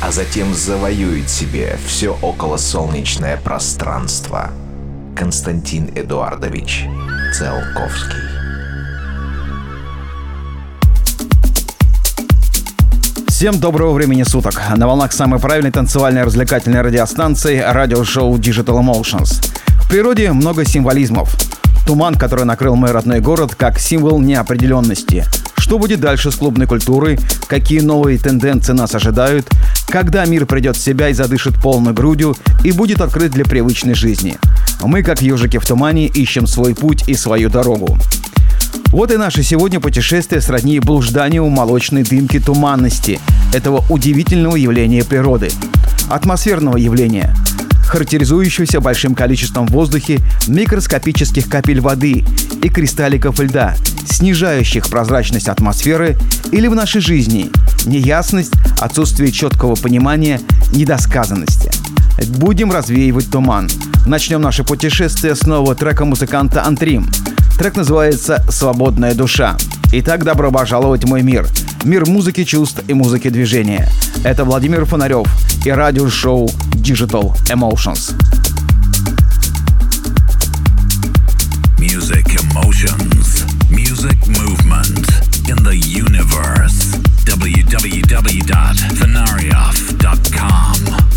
а затем завоюет себе все околосолнечное пространство. Константин Эдуардович Циолковский Всем доброго времени суток. На волнах самой правильной танцевальной развлекательной радиостанции радиошоу Digital Emotions. В природе много символизмов. Туман, который накрыл мой родной город, как символ неопределенности. Что будет дальше с клубной культурой? Какие новые тенденции нас ожидают? Когда мир придет в себя и задышит полной грудью и будет открыт для привычной жизни? Мы, как ежики в тумане, ищем свой путь и свою дорогу. Вот и наше сегодня путешествие сродни блужданию молочной дымки туманности, этого удивительного явления природы. Атмосферного явления – характеризующегося большим количеством в воздухе микроскопических капель воды и кристалликов льда, снижающих прозрачность атмосферы или в нашей жизни неясность, отсутствие четкого понимания, недосказанности. Будем развеивать туман. Начнем наше путешествие с нового трека музыканта Антрим. Трек называется «Свободная душа». Итак, добро пожаловать в мой мир. Мир музыки чувств и музыки движения. Это Владимир Фонарев и радиошоу Digital Emotions. Music emotions, music movement in the universe. www.fenarioff.com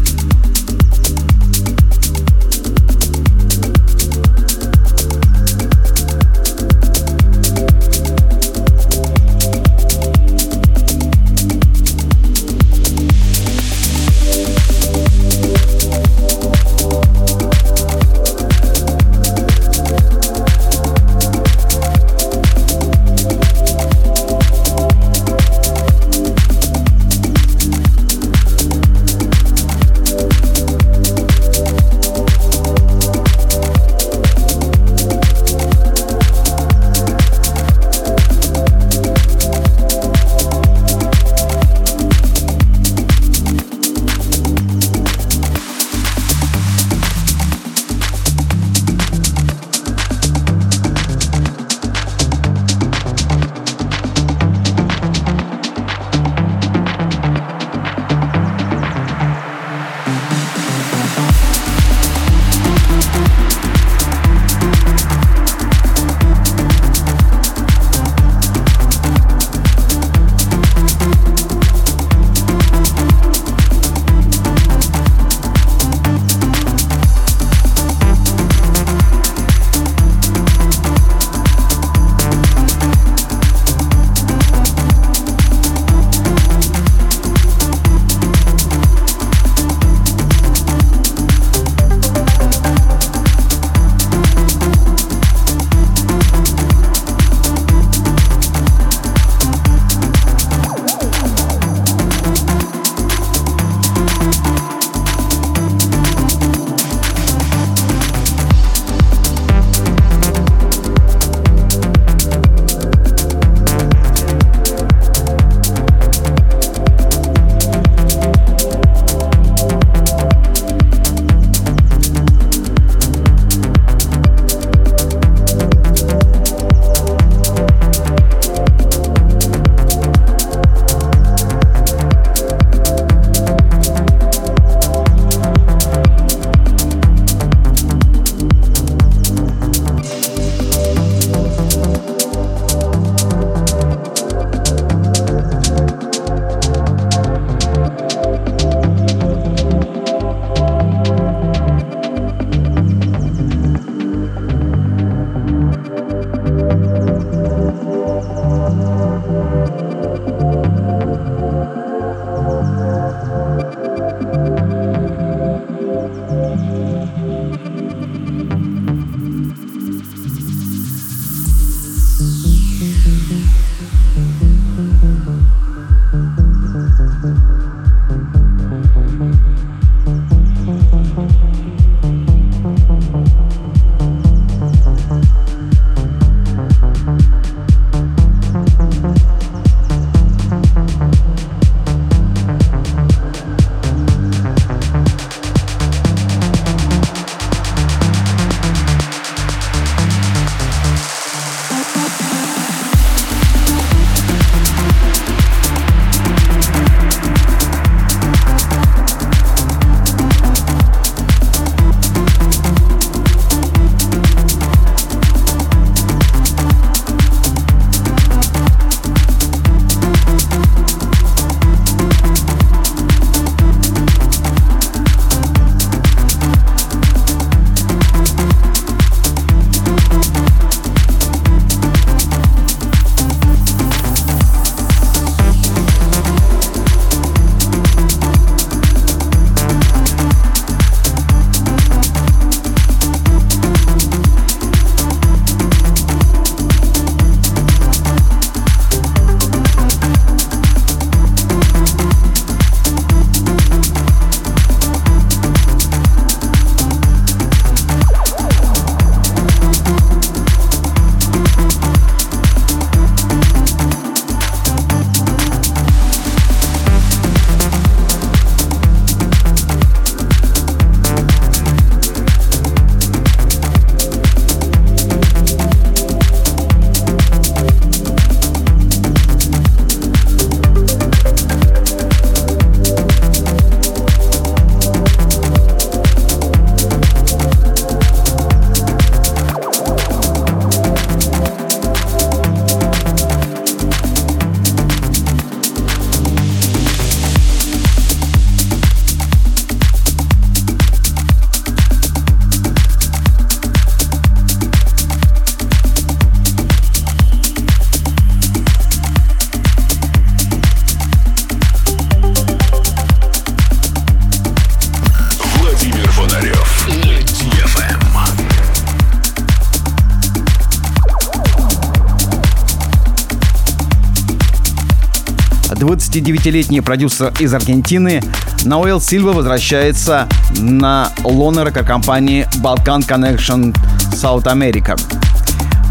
29-летний продюсер из Аргентины, Ноэл Сильва возвращается на лоно компании Balkan Connection South America.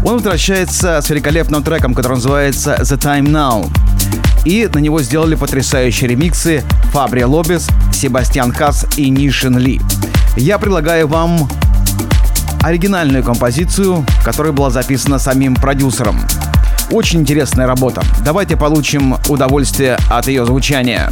Он возвращается с великолепным треком, который называется The Time Now. И на него сделали потрясающие ремиксы Фабри Лобес, Себастьян Хас и Нишин Ли. Я предлагаю вам оригинальную композицию, которая была записана самим продюсером. Очень интересная работа. Давайте получим удовольствие от ее звучания.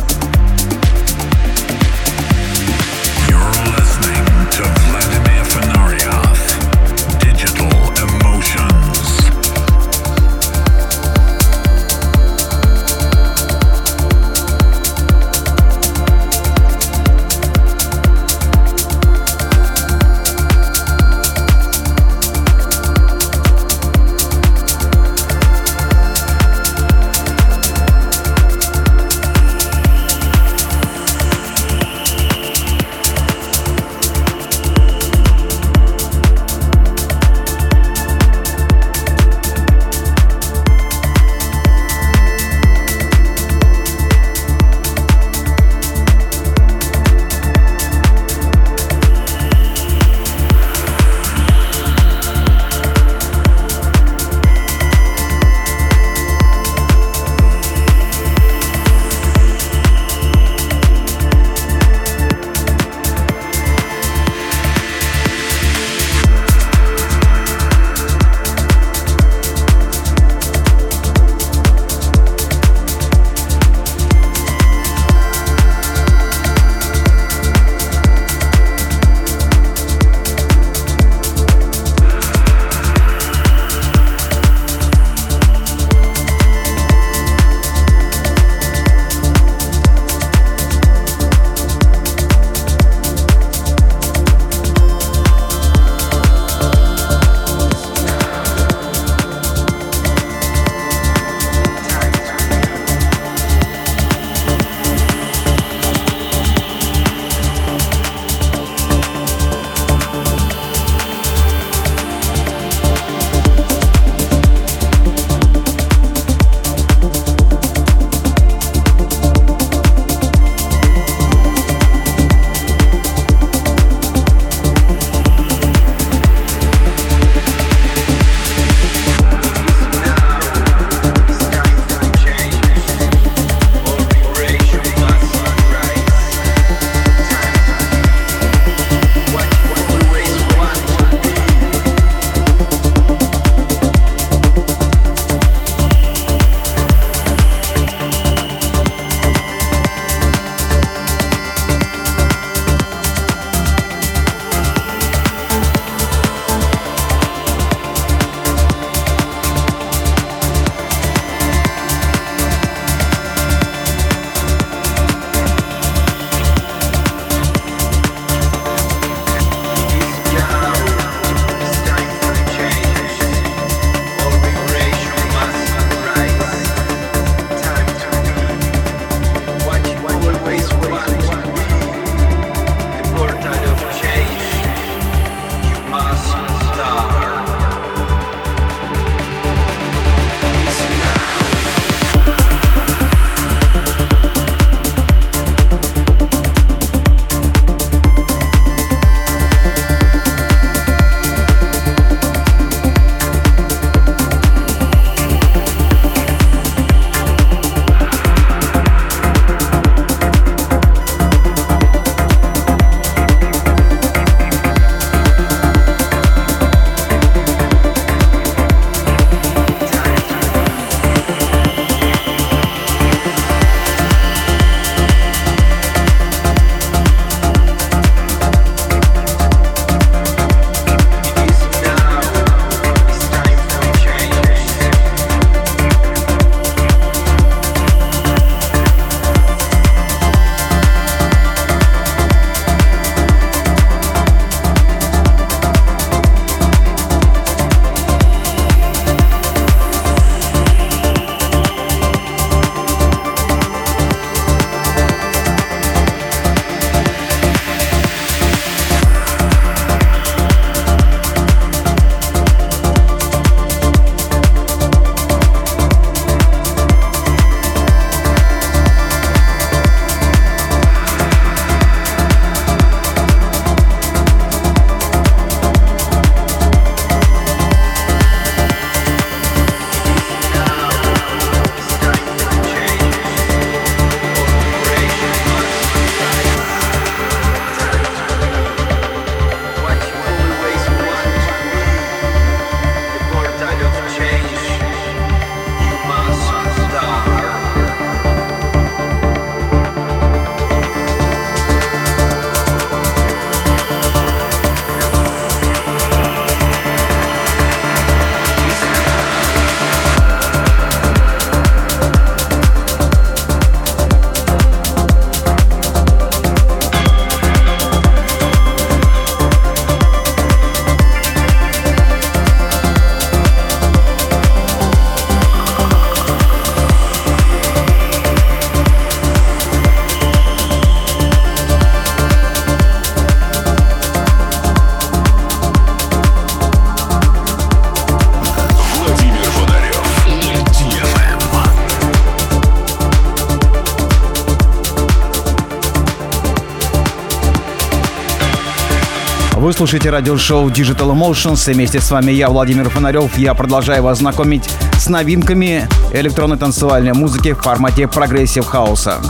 Слушаете радиошоу Digital Emotions, и вместе с вами я, Владимир Фонарев. Я продолжаю вас знакомить с новинками электронной танцевальной музыки в формате прогрессив-хауса.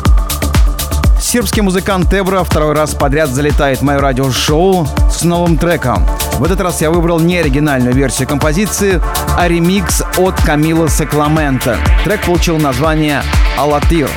Сербский музыкант Тебра второй раз подряд залетает в мое радиошоу с новым треком. В этот раз я выбрал не оригинальную версию композиции, а ремикс от Камила Секламента. Трек получил название «Алатир».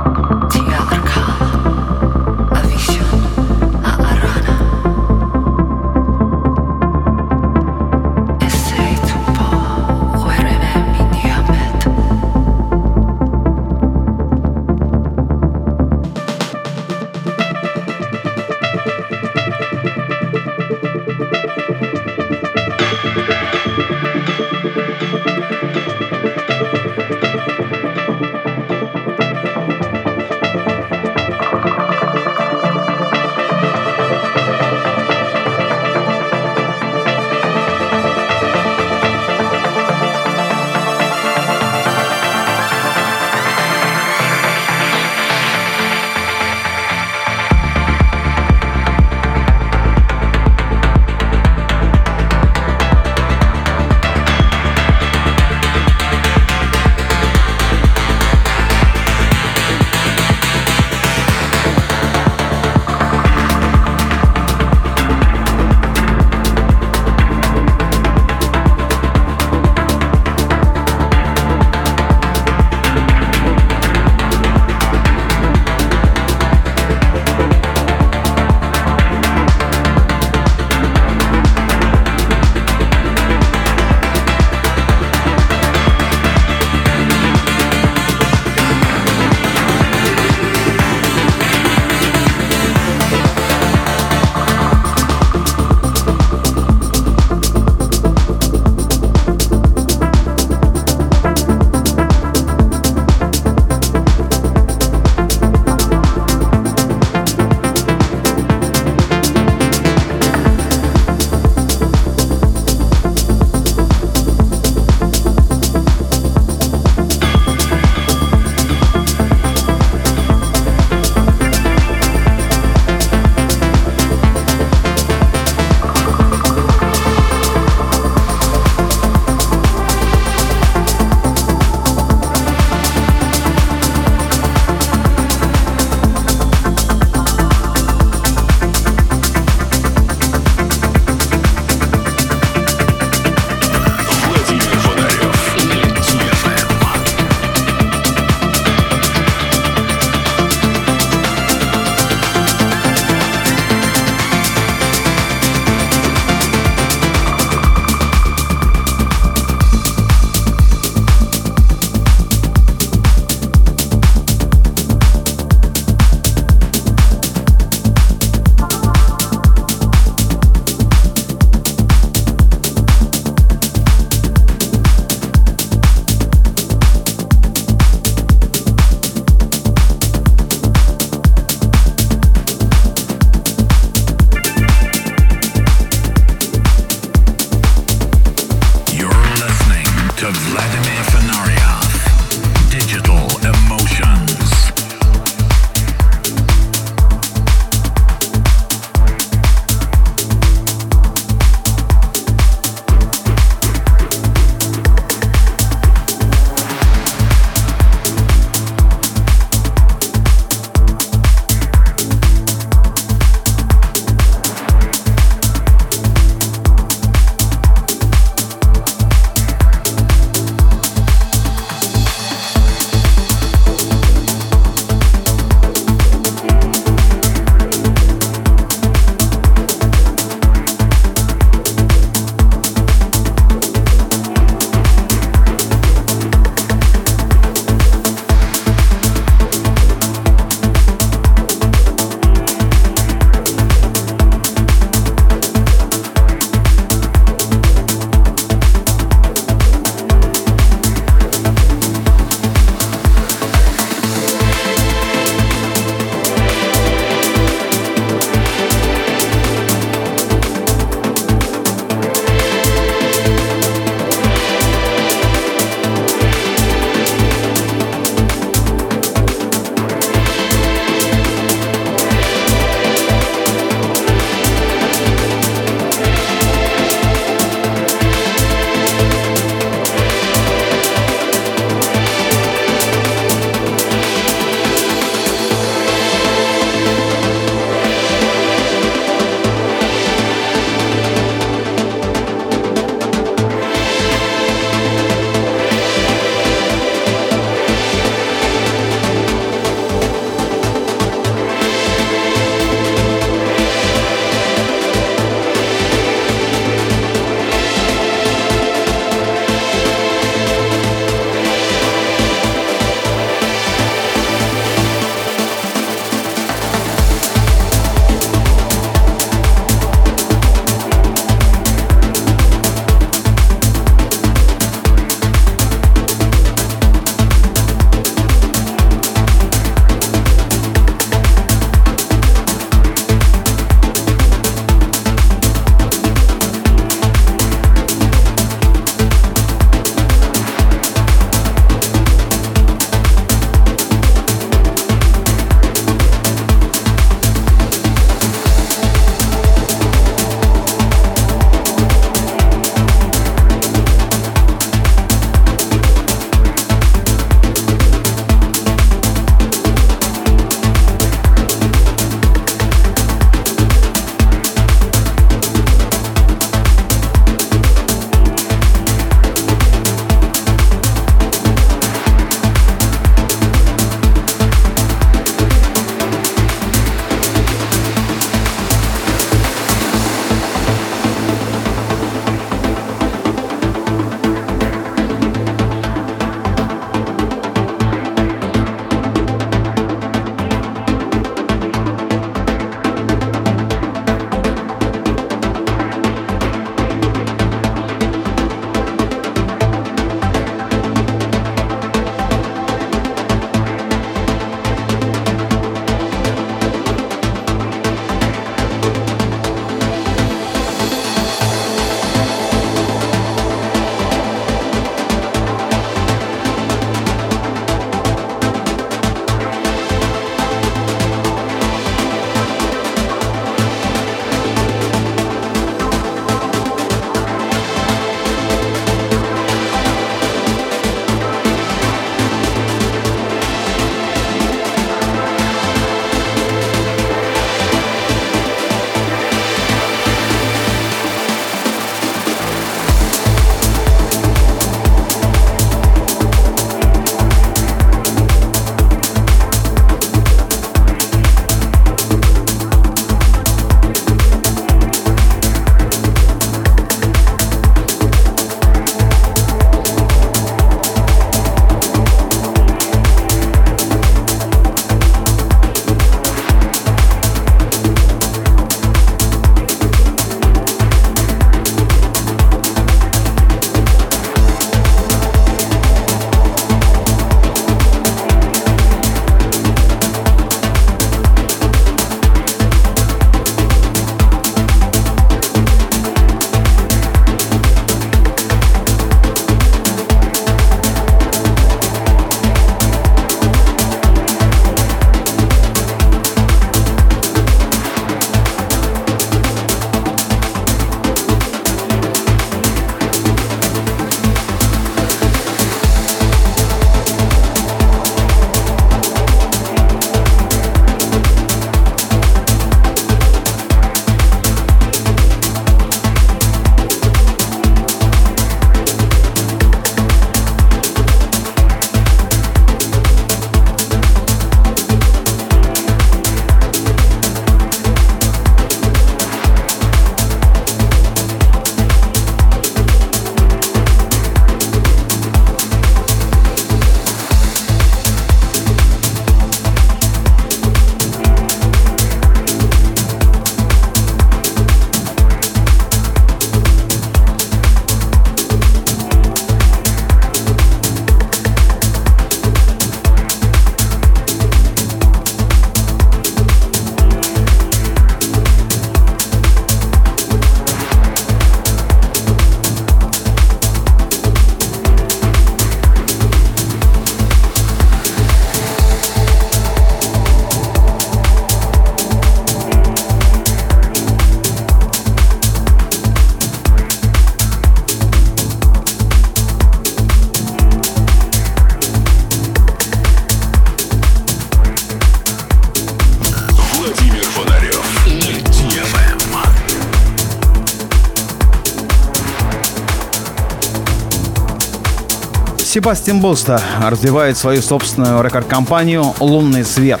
Себастьян Буста развивает свою собственную рекорд-компанию «Лунный свет».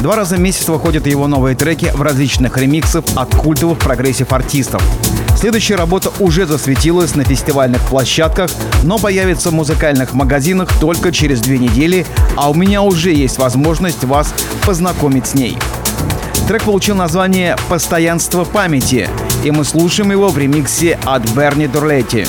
Два раза в месяц выходят его новые треки в различных ремиксах от культовых прогрессив-артистов. Следующая работа уже засветилась на фестивальных площадках, но появится в музыкальных магазинах только через две недели, а у меня уже есть возможность вас познакомить с ней. Трек получил название «Постоянство памяти», и мы слушаем его в ремиксе от Берни Дурлетти.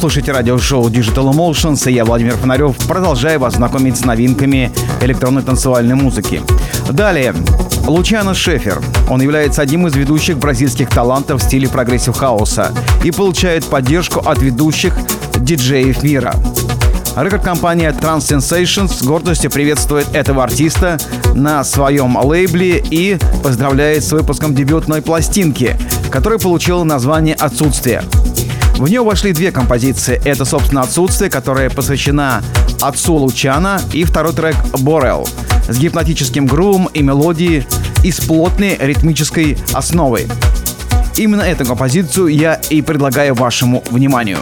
Слушаете радиошоу Digital Emotions, и я, Владимир Фонарев, продолжаю вас знакомить с новинками электронной танцевальной музыки. Далее, Лучано Шефер. Он является одним из ведущих бразильских талантов в стиле прогрессив-хауса и получает поддержку от ведущих диджеев мира. Рекорд-компания Transensations с гордостью приветствует этого артиста на своем лейбле и поздравляет с выпуском дебютной пластинки, которая получила название «Отсутствие». В нее вошли две композиции. Это, собственно, «Отсутствие», которая посвящена отцу Лучана, и второй трек «Борел» с гипнотическим грувом и мелодией с плотной ритмической основой. Именно эту композицию я и предлагаю вашему вниманию.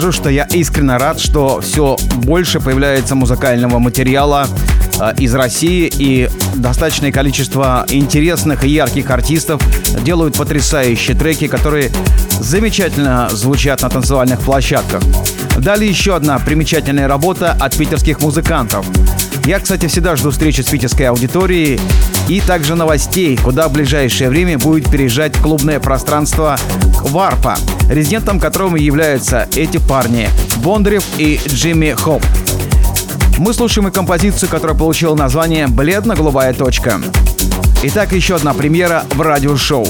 Скажу, что я искренне рад, что все больше появляется музыкального материала э, из России и достаточное количество интересных и ярких артистов делают потрясающие треки, которые замечательно звучат на танцевальных площадках. Далее еще одна примечательная работа от питерских музыкантов. Я, кстати, всегда жду встречи с питерской аудиторией и также новостей, куда в ближайшее время будет переезжать клубное пространство Варпа, резидентом которого являются эти парни Бондарев и Джимми Хоп. Мы слушаем и композицию, которая получила название «Бледно-голубая точка». Итак, еще одна премьера в радиошоу.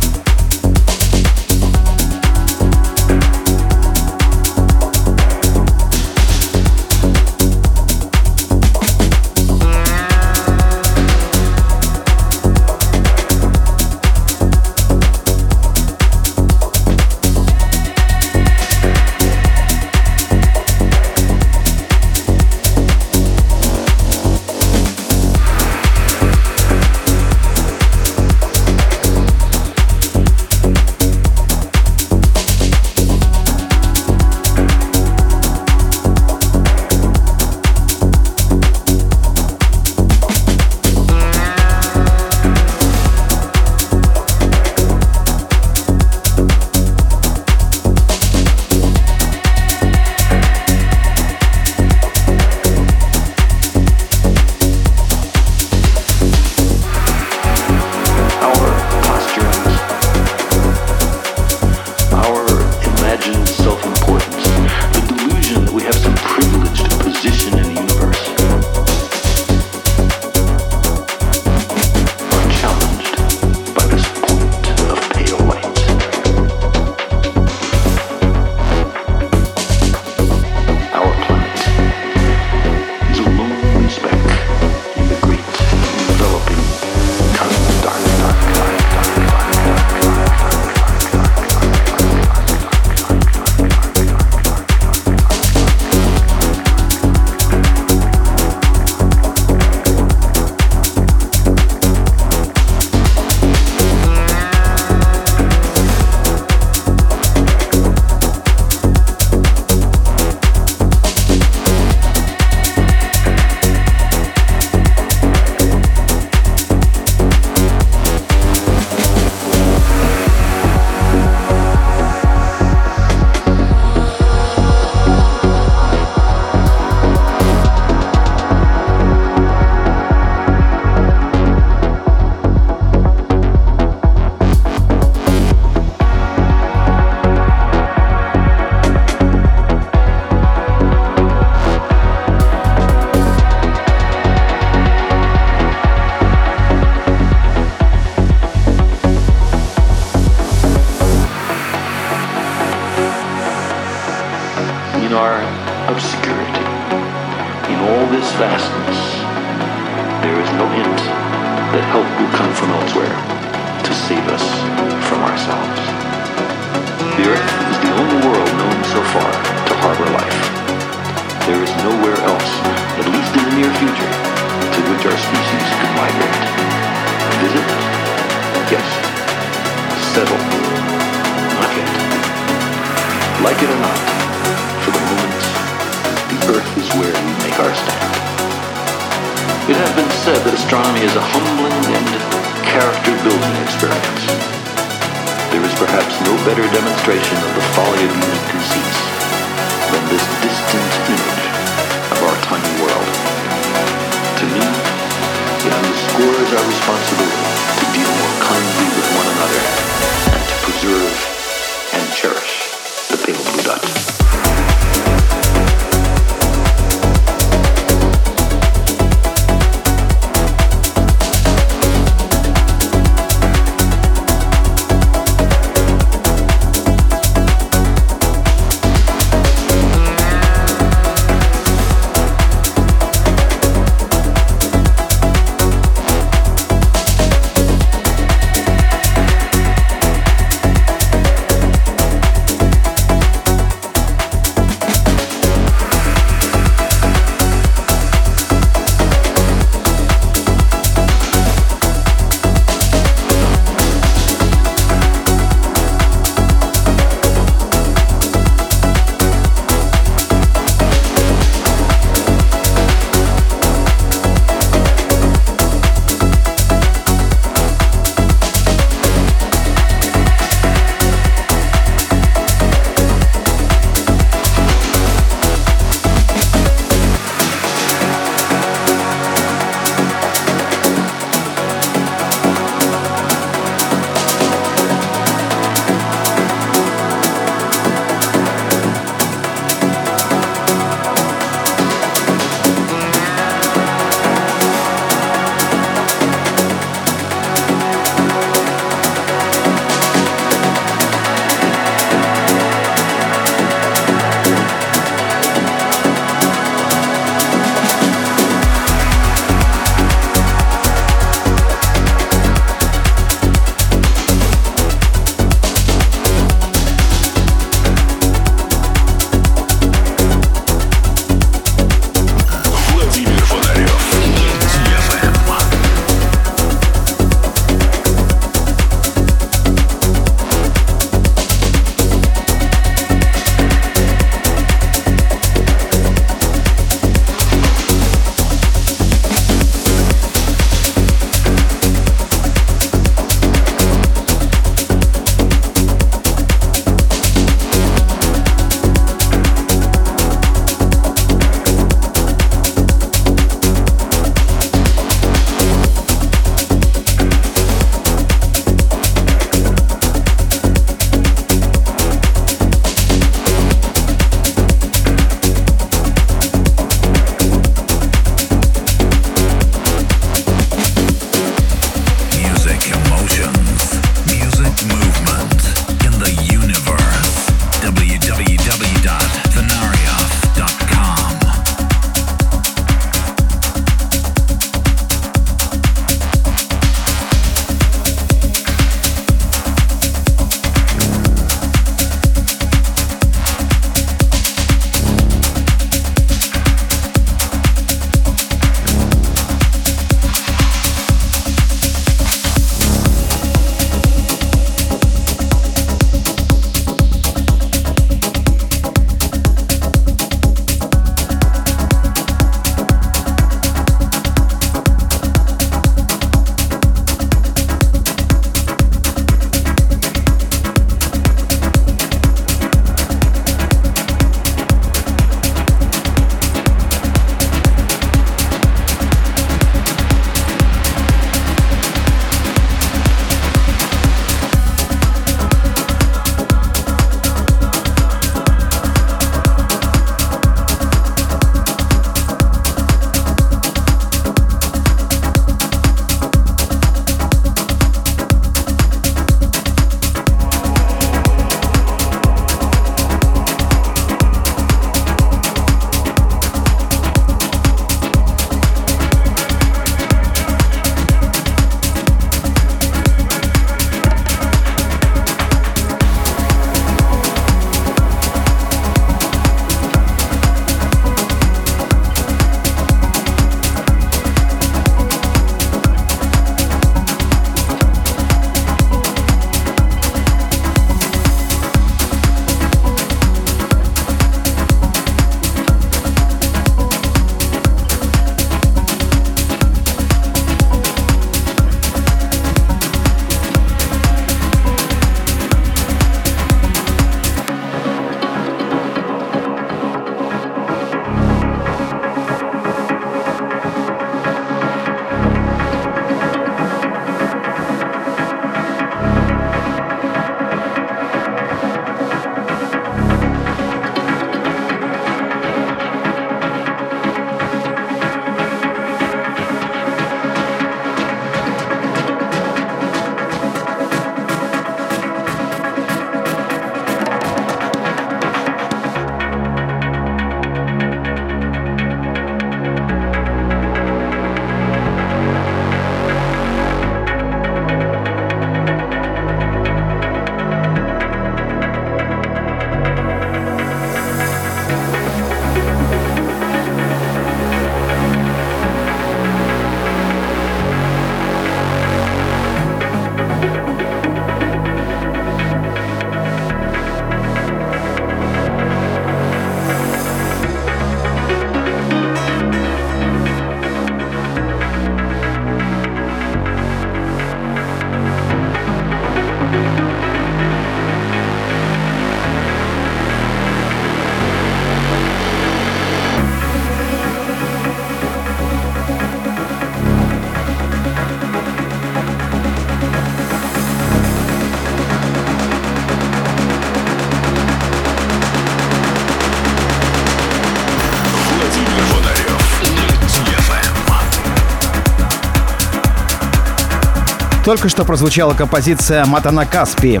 Только что прозвучала композиция «Матана Каспи»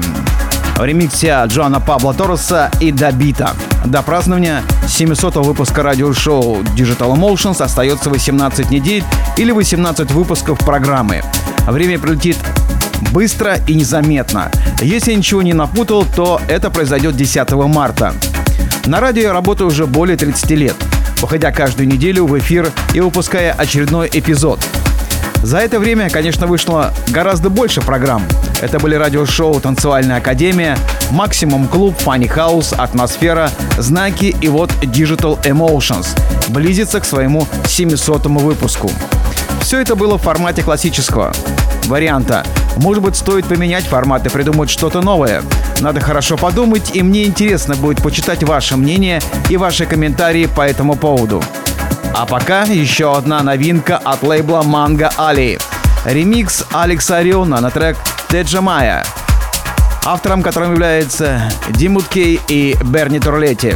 в ремиксе Джоана Пабло Торреса и Добита. До празднования 700 выпуска радиошоу Digital Emotions остается 18 недель или 18 выпусков программы. Время прилетит быстро и незаметно. Если я ничего не напутал, то это произойдет 10 марта. На радио я работаю уже более 30 лет, выходя каждую неделю в эфир и выпуская очередной эпизод – за это время, конечно, вышло гораздо больше программ. Это были радиошоу «Танцевальная академия», «Максимум клуб», «Фанни Хаус», «Атмосфера», «Знаки» и вот «Digital Emotions». Близится к своему 700 выпуску. Все это было в формате классического варианта. Может быть, стоит поменять формат и придумать что-то новое. Надо хорошо подумать, и мне интересно будет почитать ваше мнение и ваши комментарии по этому поводу. А пока еще одна новинка от лейбла Манга Али. Ремикс Алекса Ориона на трек Теджа Майя, автором которым является Димут Кей и Берни Турлетти.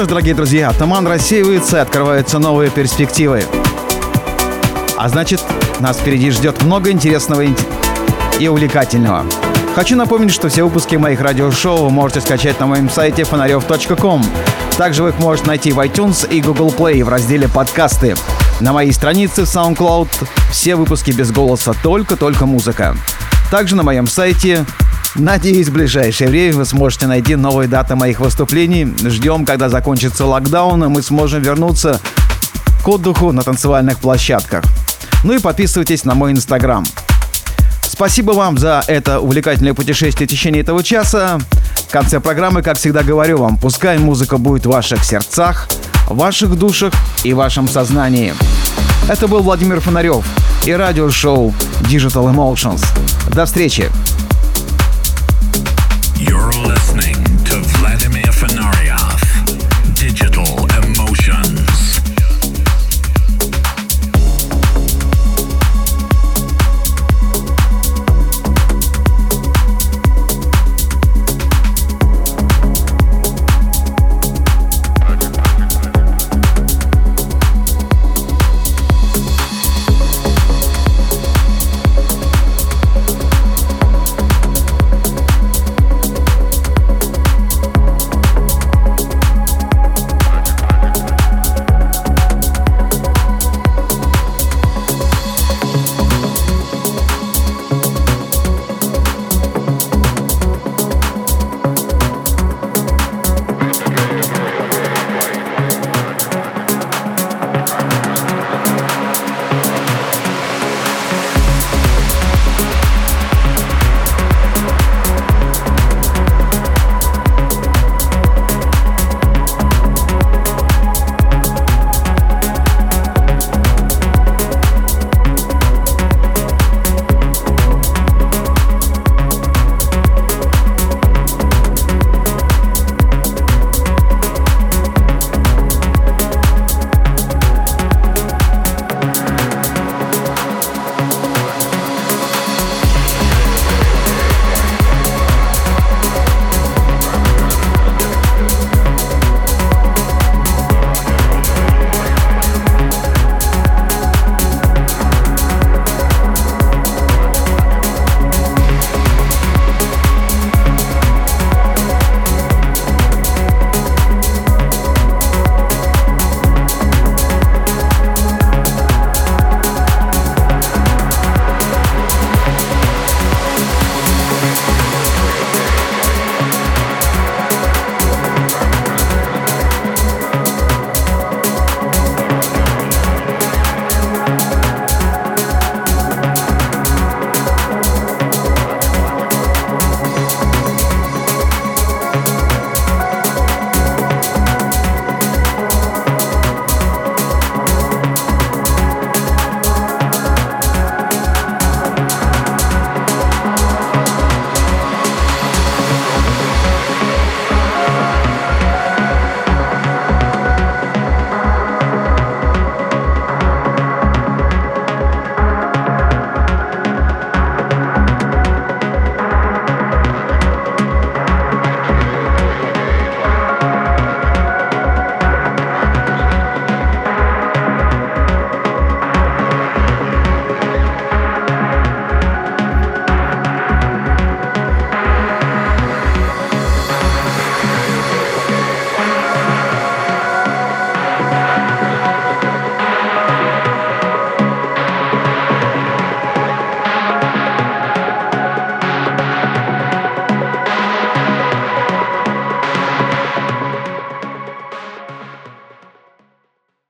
Что дорогие друзья, туман рассеивается открываются новые перспективы. А значит, нас впереди ждет много интересного и увлекательного. Хочу напомнить, что все выпуски моих радиошоу вы можете скачать на моем сайте фонарев.ком. Также вы их можете найти в iTunes и Google Play в разделе «Подкасты». На моей странице в SoundCloud все выпуски без голоса, только-только музыка. Также на моем сайте Надеюсь, в ближайшее время вы сможете найти новые даты моих выступлений. Ждем, когда закончится локдаун, и мы сможем вернуться к отдыху на танцевальных площадках. Ну и подписывайтесь на мой инстаграм. Спасибо вам за это увлекательное путешествие в течение этого часа. В конце программы, как всегда говорю вам, пускай музыка будет в ваших сердцах, в ваших душах и вашем сознании. Это был Владимир Фонарев и радиошоу Digital Emotions. До встречи!